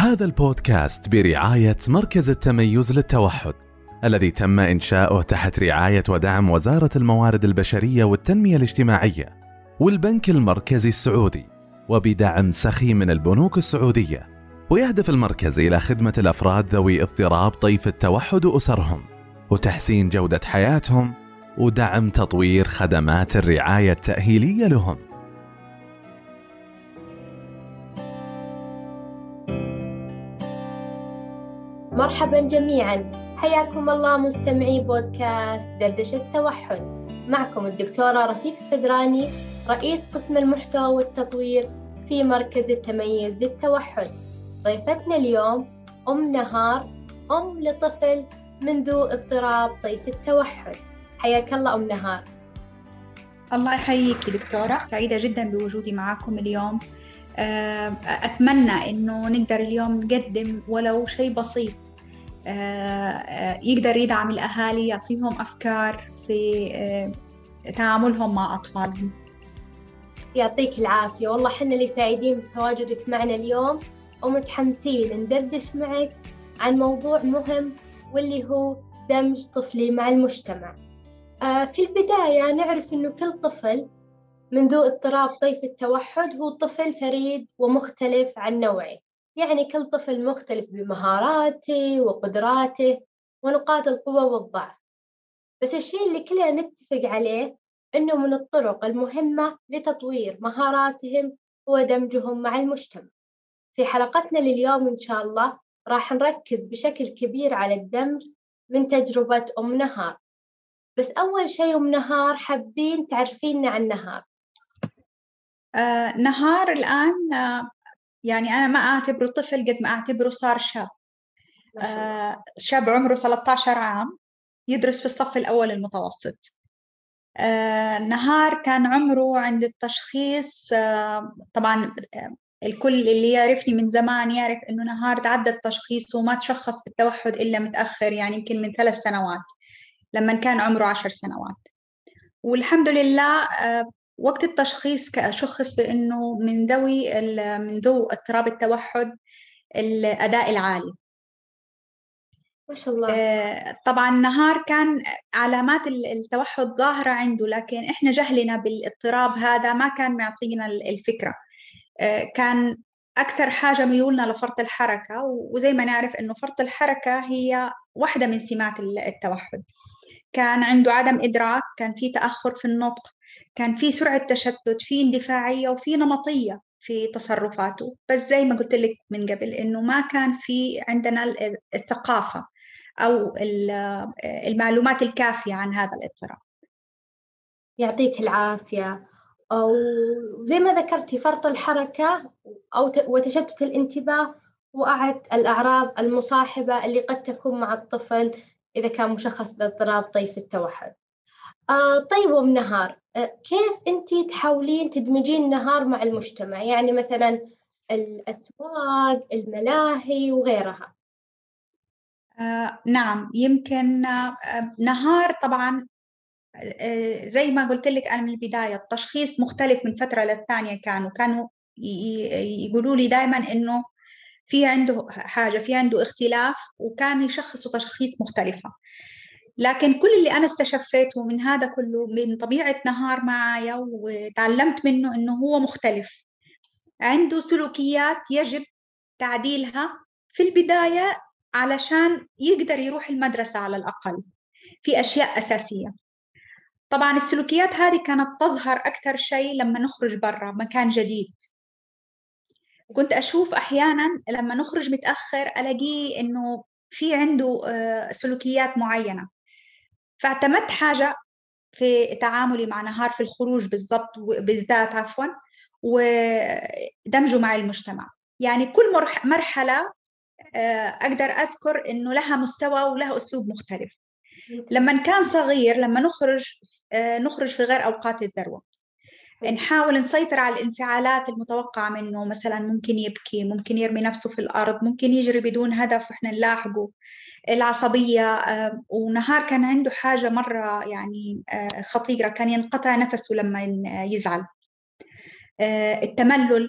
هذا البودكاست برعاية مركز التميز للتوحد الذي تم إنشاؤه تحت رعاية ودعم وزارة الموارد البشرية والتنمية الاجتماعية والبنك المركزي السعودي وبدعم سخي من البنوك السعودية ويهدف المركز إلى خدمة الأفراد ذوي اضطراب طيف التوحد وأسرهم وتحسين جودة حياتهم ودعم تطوير خدمات الرعاية التأهيلية لهم. مرحبا جميعا. حياكم الله مستمعي بودكاست دردشة التوحد. معكم الدكتورة رفيف السدراني رئيس قسم المحتوى والتطوير في مركز التميز للتوحد. ضيفتنا اليوم أم نهار أم لطفل من ذو اضطراب طيف التوحد. حياك الله أم نهار. الله يحييك دكتورة. سعيدة جدا بوجودي معكم اليوم. آه، أتمنى إنه نقدر اليوم نقدم ولو شيء بسيط. يقدر يدعم الأهالي يعطيهم أفكار في تعاملهم مع أطفالهم. يعطيك العافية. والله حنا اللي سعيدين بتواجدك معنا اليوم ومتحمسين ندردش معك عن موضوع مهم واللي هو دمج طفلي مع المجتمع. في البداية نعرف أنه كل طفل من ذو اضطراب طيف التوحد هو طفل فريد ومختلف عن نوعه. يعني كل طفل مختلف بمهاراته وقدراته ونقاط القوة والضعف. بس الشيء اللي كلنا نتفق عليه أنه من الطرق المهمة لتطوير مهاراتهم هو دمجهم مع المجتمع. في حلقتنا لليوم إن شاء الله راح نركز بشكل كبير على الدمج من تجربة أم نهار. بس أول شيء أم نهار حابين تعرفينا عن نهار. آه نهار الآن آه يعني أنا ما أعتبره طفل قد ما أعتبره صار شاب. آه شاب عمره 13 عام يدرس في الصف الأول المتوسط. آه نهار كان عمره عند التشخيص آه طبعا آه، الكل اللي يعرفني من زمان يعرف إنه نهار تعدى التشخيص وما تشخص بالتوحد إلا متأخر يعني يمكن من ثلاث سنوات لما كان عمره عشر سنوات. والحمد لله آه، وقت التشخيص شخص بانه من ذوي من ذو اضطراب التوحد الأداء العالي. ما شاء الله. آه، طبعا نهار كان علامات التوحد ظاهرة عنده لكن إحنا جهلنا بالاضطراب هذا ما كان معطينا الفكرة. آه، كان أكثر حاجة ميولنا لفرط الحركة وزي ما نعرف إنه فرط الحركة هي واحدة من سمات التوحد. كان عنده عدم إدراك كان في تأخر في النطق كان في سرعة تشتت في اندفاعية وفي نمطية في تصرفاته. بس زي ما قلت لك من قبل إنه ما كان في عندنا الثقافة أو المعلومات الكافية عن هذا الاضطراب. يعطيك العافية. أو زي ما ذكرتي فرط الحركة أو وتشتت الانتباه وأعد الأعراض المصاحبة اللي قد تكون مع الطفل إذا كان مشخص باضطراب طيف التوحد. آه طيب أم نهار آه كيف أنت تحاولين تدمجين النهار مع المجتمع؟ يعني مثلا الأسواق الملاهي وغيرها. آه نعم يمكن آه نهار طبعا آه زي ما قلت لك أنا من البداية التشخيص مختلف من فترة للثانية كانوا كانوا يقولوا لي دائما إنه في عنده حاجة في عنده اختلاف وكان يشخصوا تشخيص مختلفة. لكن كل اللي أنا استشفيته من هذا كله من طبيعة نهار معايا وتعلمت منه إنه هو مختلف. عنده سلوكيات يجب تعديلها في البداية علشان يقدر يروح المدرسة على الأقل في أشياء أساسية. طبعا السلوكيات هذه كانت تظهر أكثر شيء لما نخرج برا مكان جديد. كنت أشوف أحيانا لما نخرج متأخر ألاقيه إنه في عنده آه، سلوكيات معينة. فاعتمدت حاجة في تعاملي مع نهار في الخروج بالضبط بالذات عفوا ودمجه مع المجتمع. يعني كل مرحلة آه، أقدر أذكر إنه لها مستوى ولها أسلوب مختلف. لما كان صغير لما نخرج آه، نخرج في غير أوقات الذروة. نحاول نسيطر على الانفعالات المتوقعة منه مثلا ممكن يبكي ممكن يرمي نفسه في الأرض ممكن يجري بدون هدف وإحنا نلاحقه. العصبية ونهار كان عنده حاجة مرة يعني آه، خطيرة كان ينقطع نفسه لما يزعل. آه، التملل.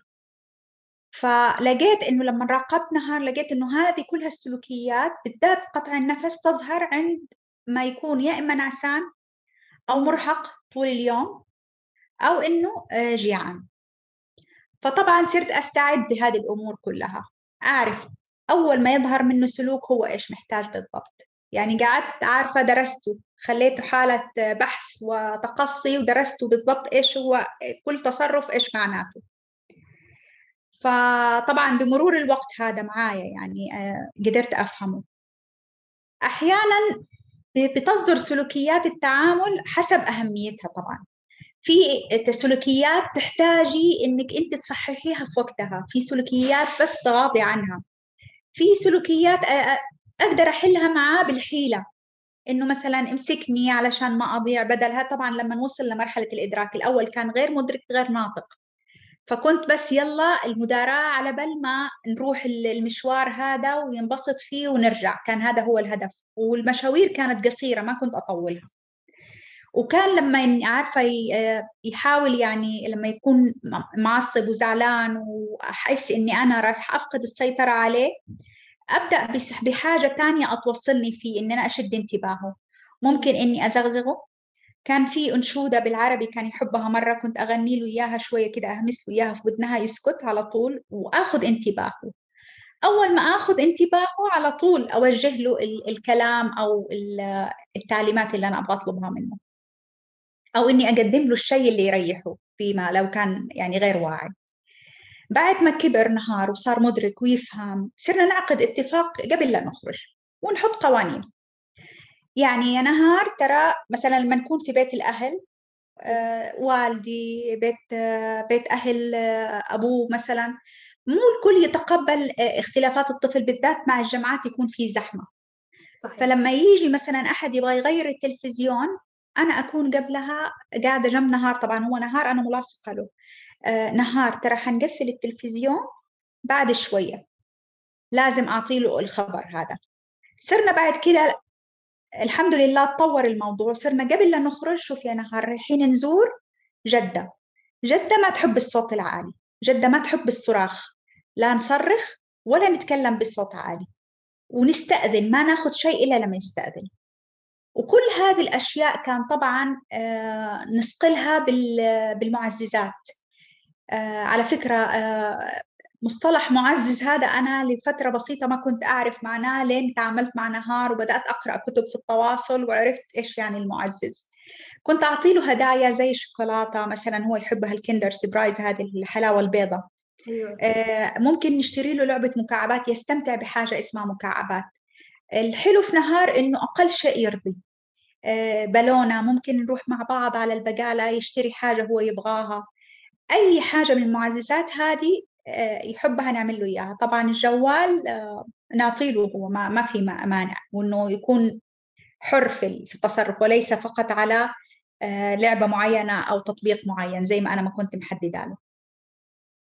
فلقيت إنه لما راقبت نهار لقيت إنه هذه كلها السلوكيات بالذات قطع النفس تظهر عند ما يكون يا إما نعسان أو مرهق طول اليوم أو إنه آه، جيعان. فطبعا صرت أستعد بهذه الأمور كلها. أعرف أول ما يظهر منه سلوك هو إيش محتاج بالضبط. يعني قعدت عارفة درسته خليته حالة بحث وتقصي ودرسته بالضبط إيش هو كل تصرف إيش معناته. فطبعا بمرور الوقت هذا معايا يعني آه، قدرت أفهمه. أحيانا بتصدر سلوكيات التعامل حسب أهميتها طبعا. في سلوكيات تحتاجي إنك أنت تصححيها في وقتها في سلوكيات بس تغاضي عنها. في سلوكيات أقدر أحلها معاه بالحيلة. إنه مثلا امسكني علشان ما أضيع بدلها طبعا لما نوصل لمرحلة الإدراك. الأول كان غير مدرك غير ناطق. فكنت بس يلا المداراة على بال ما نروح المشوار هذا وينبسط فيه ونرجع. كان هذا هو الهدف. والمشاوير كانت قصيرة ما كنت أطولها. وكان لما عارفة يحاول يعني لما يكون معصب وزعلان وأحس إني أنا راح أفقد السيطرة عليه أبدأ بحاجة تانية أتوصلني فيه إن أنا أشد انتباهه. ممكن إني أزغزغه. كان في أنشودة بالعربي كان يحبها مرة كنت أغني له إياها شوية كده أهمس له إياها في ودنها يسكت على طول وآخذ انتباهه. أول ما آخذ انتباهه على طول أوجه له الكلام أو التعليمات اللي أنا أبغى أطلبها منه. أو إني أقدم له الشيء اللي يريحه فيما لو كان يعني غير واعي. بعد ما كبر نهار وصار مدرك ويفهم صرنا نعقد اتفاق قبل لا نخرج ونحط قوانين. يعني يا نهار ترى مثلا لما نكون في بيت الأهل آه والدي بيت آه بيت أهل آه أبوه مثلا مو الكل يتقبل آه، اختلافات الطفل بالذات مع الجامعات يكون في زحمة. صحيح. فلما يجي مثلا أحد يبغى يغير التلفزيون أنا أكون قبلها قاعدة جنب نهار طبعا هو نهار أنا ملاصقة له. نهار ترى حنقفل التلفزيون بعد شوية. لازم أعطي له الخبر هذا. صرنا بعد كده الحمد لله تطور الموضوع. صرنا قبل لا نخرج شوف يا نهار رايحين نزور جدة. جدة ما تحب الصوت العالي. جدة ما تحب الصراخ. لا نصرخ ولا نتكلم بصوت عالي. ونستأذن ما ناخذ شيء إلا لما يستأذن. وكل هذه الأشياء كان طبعا آه، نسقلها بالمعززات. آه، على فكرة آه، مصطلح معزز هذا أنا لفترة بسيطة ما كنت أعرف معناه لين تعاملت مع نهار وبدأت أقرأ كتب في التواصل وعرفت إيش يعني المعزز. كنت أعطي له هدايا زي الشوكولاتة مثلا هو يحبها الكندر سبرايز هذه الحلاوة البيضة. أيوة. آه ممكن نشتري له لعبة مكعبات يستمتع بحاجة اسمها مكعبات. الحلو في نهار إنه أقل شيء يرضي. آه بالونة ممكن نروح مع بعض على البقالة يشتري حاجة هو يبغاها. أي حاجة من المعززات هذه آه، يحبها نعمل له إياها. طبعا الجوال آه، نعطيله هو ما, ما في مانع وإنه يكون حر في التصرف وليس فقط على آه، لعبة معينة أو تطبيق معين زي ما أنا ما كنت محددة له.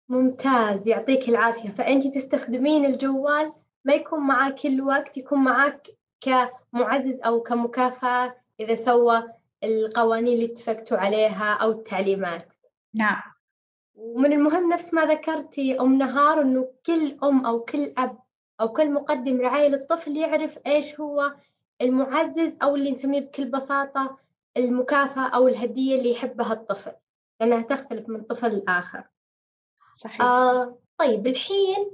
ممتاز يعطيك العافية. فانت تستخدمين الجوال ما يكون معك كل وقت يكون معك كمعزز أو كمكافأة إذا سوى القوانين اللي اتفقتوا عليها أو التعليمات. نعم. ومن المهم نفس ما ذكرتي أم نهار إنه كل أم أو كل أب أو كل مقدم رعاية للطفل يعرف إيش هو المعزز أو اللي نسميه بكل بساطة المكافأة أو الهدية اللي يحبها الطفل. لأنها تختلف من طفل لآخر. صحيح. آه طيب الحين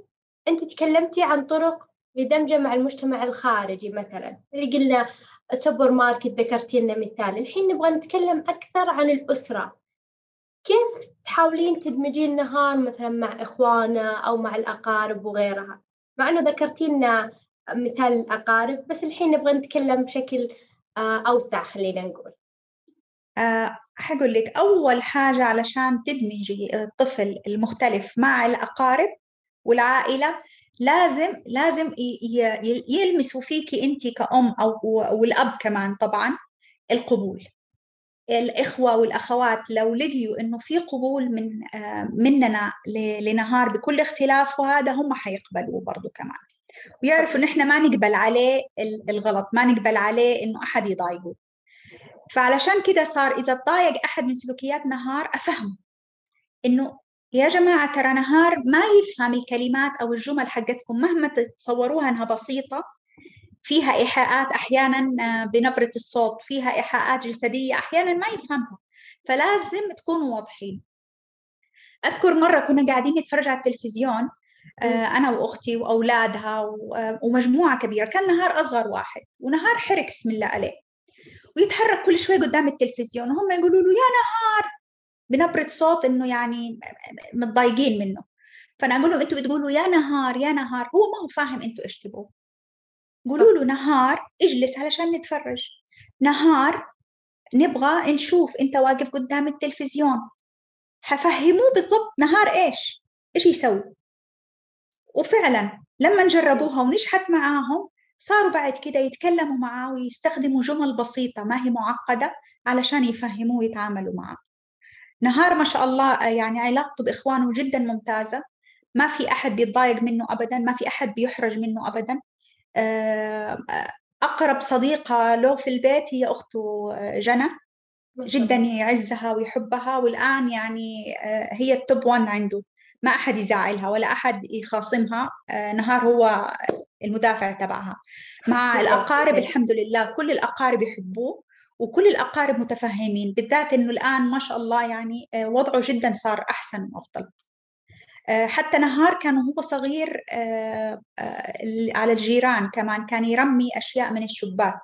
أنت تكلمتي عن طرق لدمجة مع المجتمع الخارجي مثلا. اللي قلنا سوبر ماركت ذكرتي لنا مثال. الحين نبغى نتكلم أكثر عن الأسرة. كيف تحاولين تدمجين النهار مثلا مع إخوانه أو مع الأقارب وغيرها. مع أنه ذكرتي لنا مثال الأقارب بس الحين نبغى نتكلم بشكل آه، أوسع خلينا نقول. أه حقول لك أول حاجة علشان تدمجي الطفل المختلف مع الأقارب والعائلة لازم لازم يلمسوا فيكي أنت كأم أو والأب كمان طبعا القبول. الإخوة والأخوات لو لقيوا إنه في قبول من مننا لنهار بكل اختلاف وهذا هم حيقبلوه برضو كمان. ويعرفوا إن إحنا ما نقبل عليه الغلط ما نقبل عليه إنه أحد يضايقه. فعلشان كده صار إذا تضايق أحد من سلوكيات نهار أفهمه. إنه يا جماعة ترى نهار ما يفهم الكلمات أو الجمل حقتكم مهما تتصوروها أنها بسيطة فيها إيحاءات أحيانا آه، بنبرة الصوت فيها إيحاءات جسدية أحيانا ما يفهمها. فلازم تكونوا واضحين. أذكر مرة كنا قاعدين نتفرج على التلفزيون آه، أنا وأختي وأولادها آه، ومجموعة كبيرة كان نهار أصغر واحد ونهار حرك بسم الله عليه. ويتحرك كل شوي قدام التلفزيون وهم يقولوا له يا نهار! بنبرة صوت إنه يعني متضايقين منه. فأنا أقول له أنتوا بتقولوا يا نهار يا نهار. هو ما هو فاهم أنتوا إيش تبغوا قولوا له نهار اجلس علشان نتفرج. نهار نبغى نشوف انت واقف قدام التلفزيون. حفهموه بالضبط نهار إيش؟ إيش يسوي؟ وفعلا لما جربوها ونجحت معاهم صاروا بعد كده يتكلموا معاه ويستخدموا جمل بسيطة ما هي معقدة علشان يفهموه ويتعاملوا معاه. نهار ما شاء الله يعني علاقته بإخوانه جدا ممتازة. ما في أحد بيتضايق منه أبدا ما في أحد بيحرج منه أبدا. أقرب صديقة له في البيت هي أخته آه، جنى. جدا يعزها ويحبها والآن يعني آه، هي التوب 1 عنده. ما أحد يزعلها ولا أحد يخاصمها نهار هو المدافع تبعها. مع الأقارب الحمد لله كل الأقارب يحبوه وكل الأقارب متفهمين بالذات إنه الآن ما شاء الله يعني وضعه جدا صار أحسن وأفضل. آه، حتى نهار كان وهو صغير آه، آه، على الجيران كمان كان يرمي أشياء من الشباك.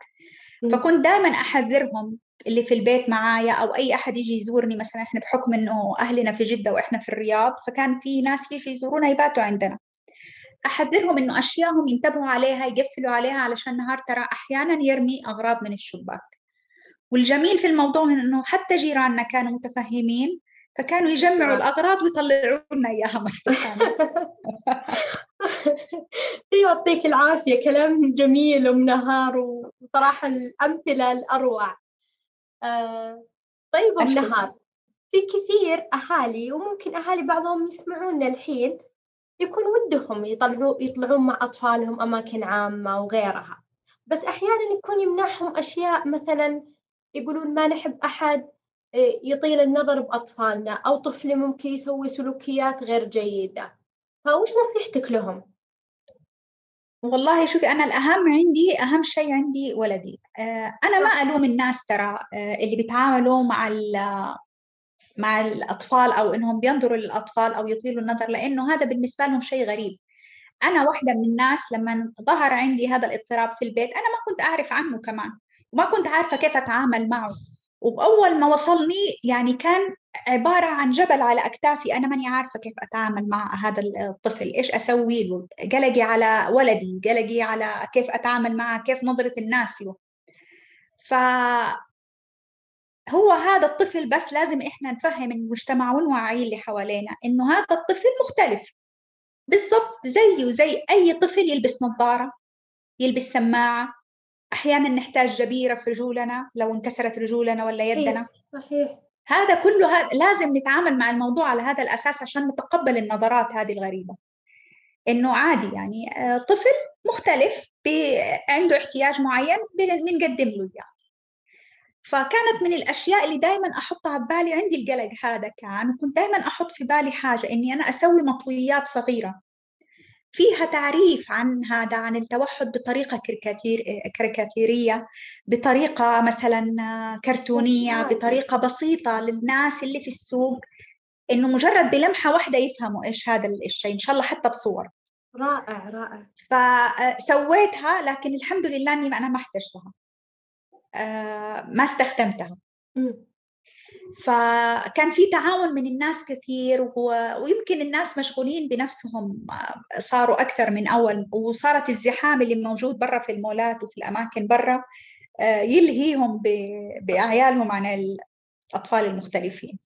فكنت دائما أحذرهم اللي في البيت معايا أو أي أحد يجي يزورني مثلا إحنا بحكم إنه أهلنا في جدة وإحنا في الرياض فكان في ناس يجي يزورونا يباتوا عندنا. أحذرهم إنه أشياءهم ينتبهوا عليها يقفلوا عليها علشان نهار ترى أحيانا يرمي أغراض من الشباك. والجميل في الموضوع إنه حتى جيراننا كانوا متفهمين فكانوا يجمعوا الأغراض ويطلعوا لنا إياها مرة ثانية. يعطيك العافية كلام جميل ومنهار وصراحة الأمثلة الأروع. آه طيب نهار في كثير أهالي وممكن أهالي بعضهم يسمعونا الحين يكون ودهم يطلعوا يطلعون مع أطفالهم أماكن عامة وغيرها. بس أحيانا يكون يمنعهم أشياء مثلا يقولون ما نحب أحد يطيل النظر بأطفالنا أو طفلي ممكن يسوي سلوكيات غير جيدة. فوش نصيحتك لهم؟ والله شوفي أنا الأهم عندي أهم شيء عندي ولدي. آه، أنا ما ألوم الناس ترى آه، اللي بيتعاملوا مع مع الأطفال أو إنهم بينظروا للأطفال أو يطيلوا النظر لأنه هذا بالنسبة لهم شيء غريب. أنا واحدة من الناس لما ظهر عندي هذا الاضطراب في البيت أنا ما كنت أعرف عنه كمان وما كنت عارفة كيف أتعامل معه. وأول ما وصلني يعني كان عبارة عن جبل على أكتافي. أنا ماني عارفة كيف أتعامل مع هذا الطفل. إيش أسوي له؟ قلقي على ولدي قلقي على كيف أتعامل معه كيف نظرة الناس له. ف هو هذا الطفل بس لازم إحنا نفهم المجتمع ونوعي اللي حوالينا إنه هذا الطفل مختلف. بالضبط زيه زي أي طفل يلبس نظارة يلبس سماعة أحيانا نحتاج جبيرة في رجولنا لو انكسرت رجولنا ولا يدنا. صحيح. هذا كله هذا لازم نتعامل مع الموضوع على هذا الأساس عشان نتقبل النظرات هذه الغريبة. إنه عادي يعني آه، طفل مختلف عنده احتياج معين بنقدم له إياه. يعني. فكانت من الأشياء اللي دائما أحطها ببالي عندي القلق هذا كان وكنت دائما أحط في بالي حاجة إني أنا أسوي مطويات صغيرة. فيها تعريف عن هذا عن التوحد بطريقة كاريكاتير كاريكاتيرية بطريقة مثلا كرتونية بطريقة بسيطة للناس اللي في السوق إنه مجرد بلمحة واحدة يفهموا إيش هذا الشيء إن شاء الله حتى بصور. رائع رائع. فسويتها لكن الحمد لله إني أنا ما احتجتها. آه، ما استخدمتها. فكان في تعاون من الناس كثير ويمكن الناس مشغولين بنفسهم صاروا أكثر من أول وصارت الزحام اللي موجود برا في المولات وفي الأماكن برا آه، يلهيهم بأعيالهم عن الأطفال المختلفين.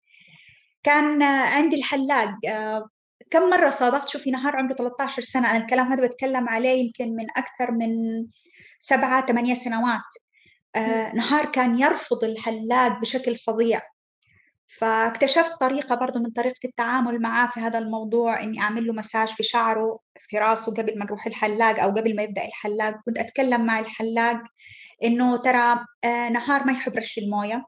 كان عندي الحلاق آه، كم مرة صادفت شوفي نهار عمره 13 سنة أنا الكلام هذا بتكلم عليه يمكن من أكثر من سبعة ثمانية سنوات. آه نهار كان يرفض الحلاق بشكل فظيع. فاكتشفت طريقة برضو من طريقة التعامل معاه في هذا الموضوع إني أعمل له مساج في شعره في راسه قبل ما نروح الحلاق أو قبل ما يبدأ الحلاق. كنت أتكلم مع الحلاق إنه ترى آه نهار ما يحب رش الموية.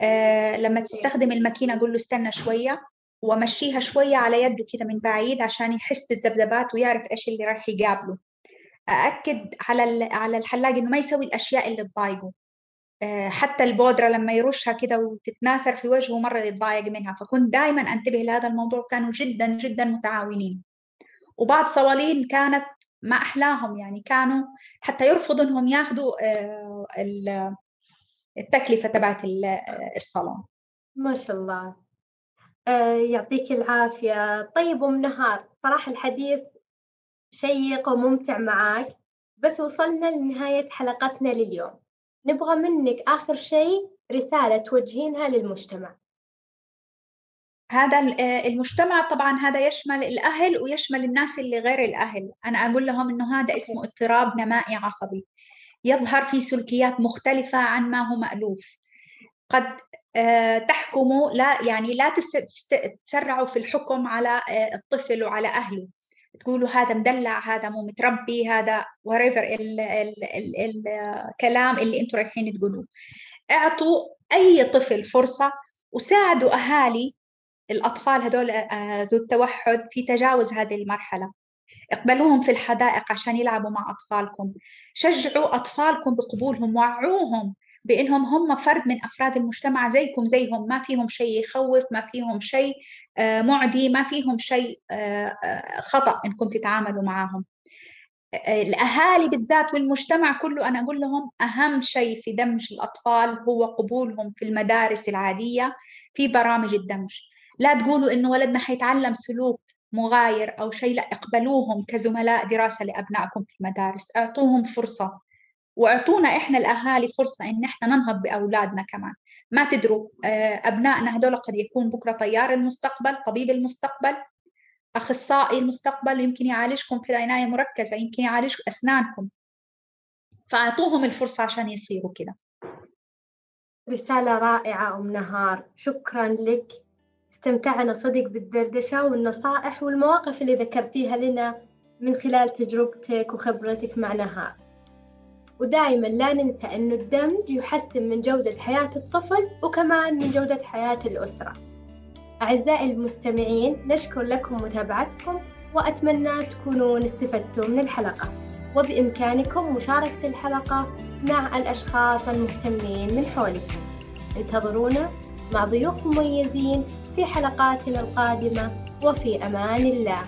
آه لما تستخدم الماكينة أقول له استنى شوية وامشيها شوية على يده كده من بعيد عشان يحس بالذبذبات ويعرف إيش اللي راح يقابله. أأكد على على الحلاق إنه ما يسوي الأشياء اللي تضايقه. حتى البودرة لما يرشها كده وتتناثر في وجهه مرة يتضايق منها. فكنت دائما أنتبه لهذا الموضوع. كانوا جدا جدا متعاونين. وبعض صوالين كانت ما أحلاهم. يعني كانوا حتى يرفضوا إنهم ياخذوا آه، التكلفة تبعت الصالون. ما شاء الله. آه، يعطيك العافية. طيب أم نهار صراحة الحديث شيق وممتع معاك. بس وصلنا لنهاية حلقتنا لليوم. نبغى منك آخر شيء رسالة توجهينها للمجتمع. هذا آه، المجتمع طبعا هذا يشمل الأهل ويشمل الناس اللي غير الأهل. أنا أقول لهم أنه هذا اسمه اضطراب نمائي عصبي. يظهر في سلوكيات مختلفة عن ما هو مألوف. قد آه، تحكموا لا يعني لا تسرعوا في الحكم على آه، الطفل وعلى أهله. تقولوا هذا مدلع هذا مو متربي هذا وريفر الكلام اللي أنتم رايحين تقولوه. اعطوا أي طفل فرصة وساعدوا أهالي الأطفال هذول آه، ذو التوحد في تجاوز هذه المرحلة. اقبلوهم في الحدائق عشان يلعبوا مع أطفالكم. شجعوا أطفالكم بقبولهم وعوهم بإنهم هم فرد من أفراد المجتمع زيكم زيهم ما فيهم شيء يخوف ما فيهم شيء آه، معدي ما فيهم شيء آه، آه، خطأ إنكم تتعاملوا معهم الأهالي بالذات والمجتمع كله أنا أقول لهم أهم شيء في دمج الأطفال هو قبولهم في المدارس العادية في برامج الدمج. لا تقولوا إنه ولدنا حيتعلم سلوك مغاير أو شيء لا اقبلوهم كزملاء دراسة لأبنائكم في المدارس أعطوهم فرصة. وأعطونا إحنا الأهالي فرصة إن إحنا ننهض بأولادنا كمان. ما تدروا آه، أبنائنا هذول قد يكون بكرة طيار المستقبل طبيب المستقبل أخصائي المستقبل يمكن يعالجكم في العناية مركزة يمكن يعالج أسنانكم. فأعطوهم الفرصة عشان يصيروا كده. رسالة رائعة أم نهار. شكرا لك. استمتعنا صدق بالدردشة والنصائح والمواقف اللي ذكرتيها لنا من خلال تجربتك وخبرتك مع نهار. ودائما لا ننسى أن الدمج يحسن من جودة حياة الطفل وكمان من جودة حياة الأسرة. أعزائي المستمعين نشكر لكم متابعتكم وأتمنى تكونوا استفدتوا من الحلقة. وبإمكانكم مشاركة الحلقة مع الأشخاص المهتمين من حولكم. انتظرونا مع ضيوف مميزين في حلقاتنا القادمة وفي أمان الله.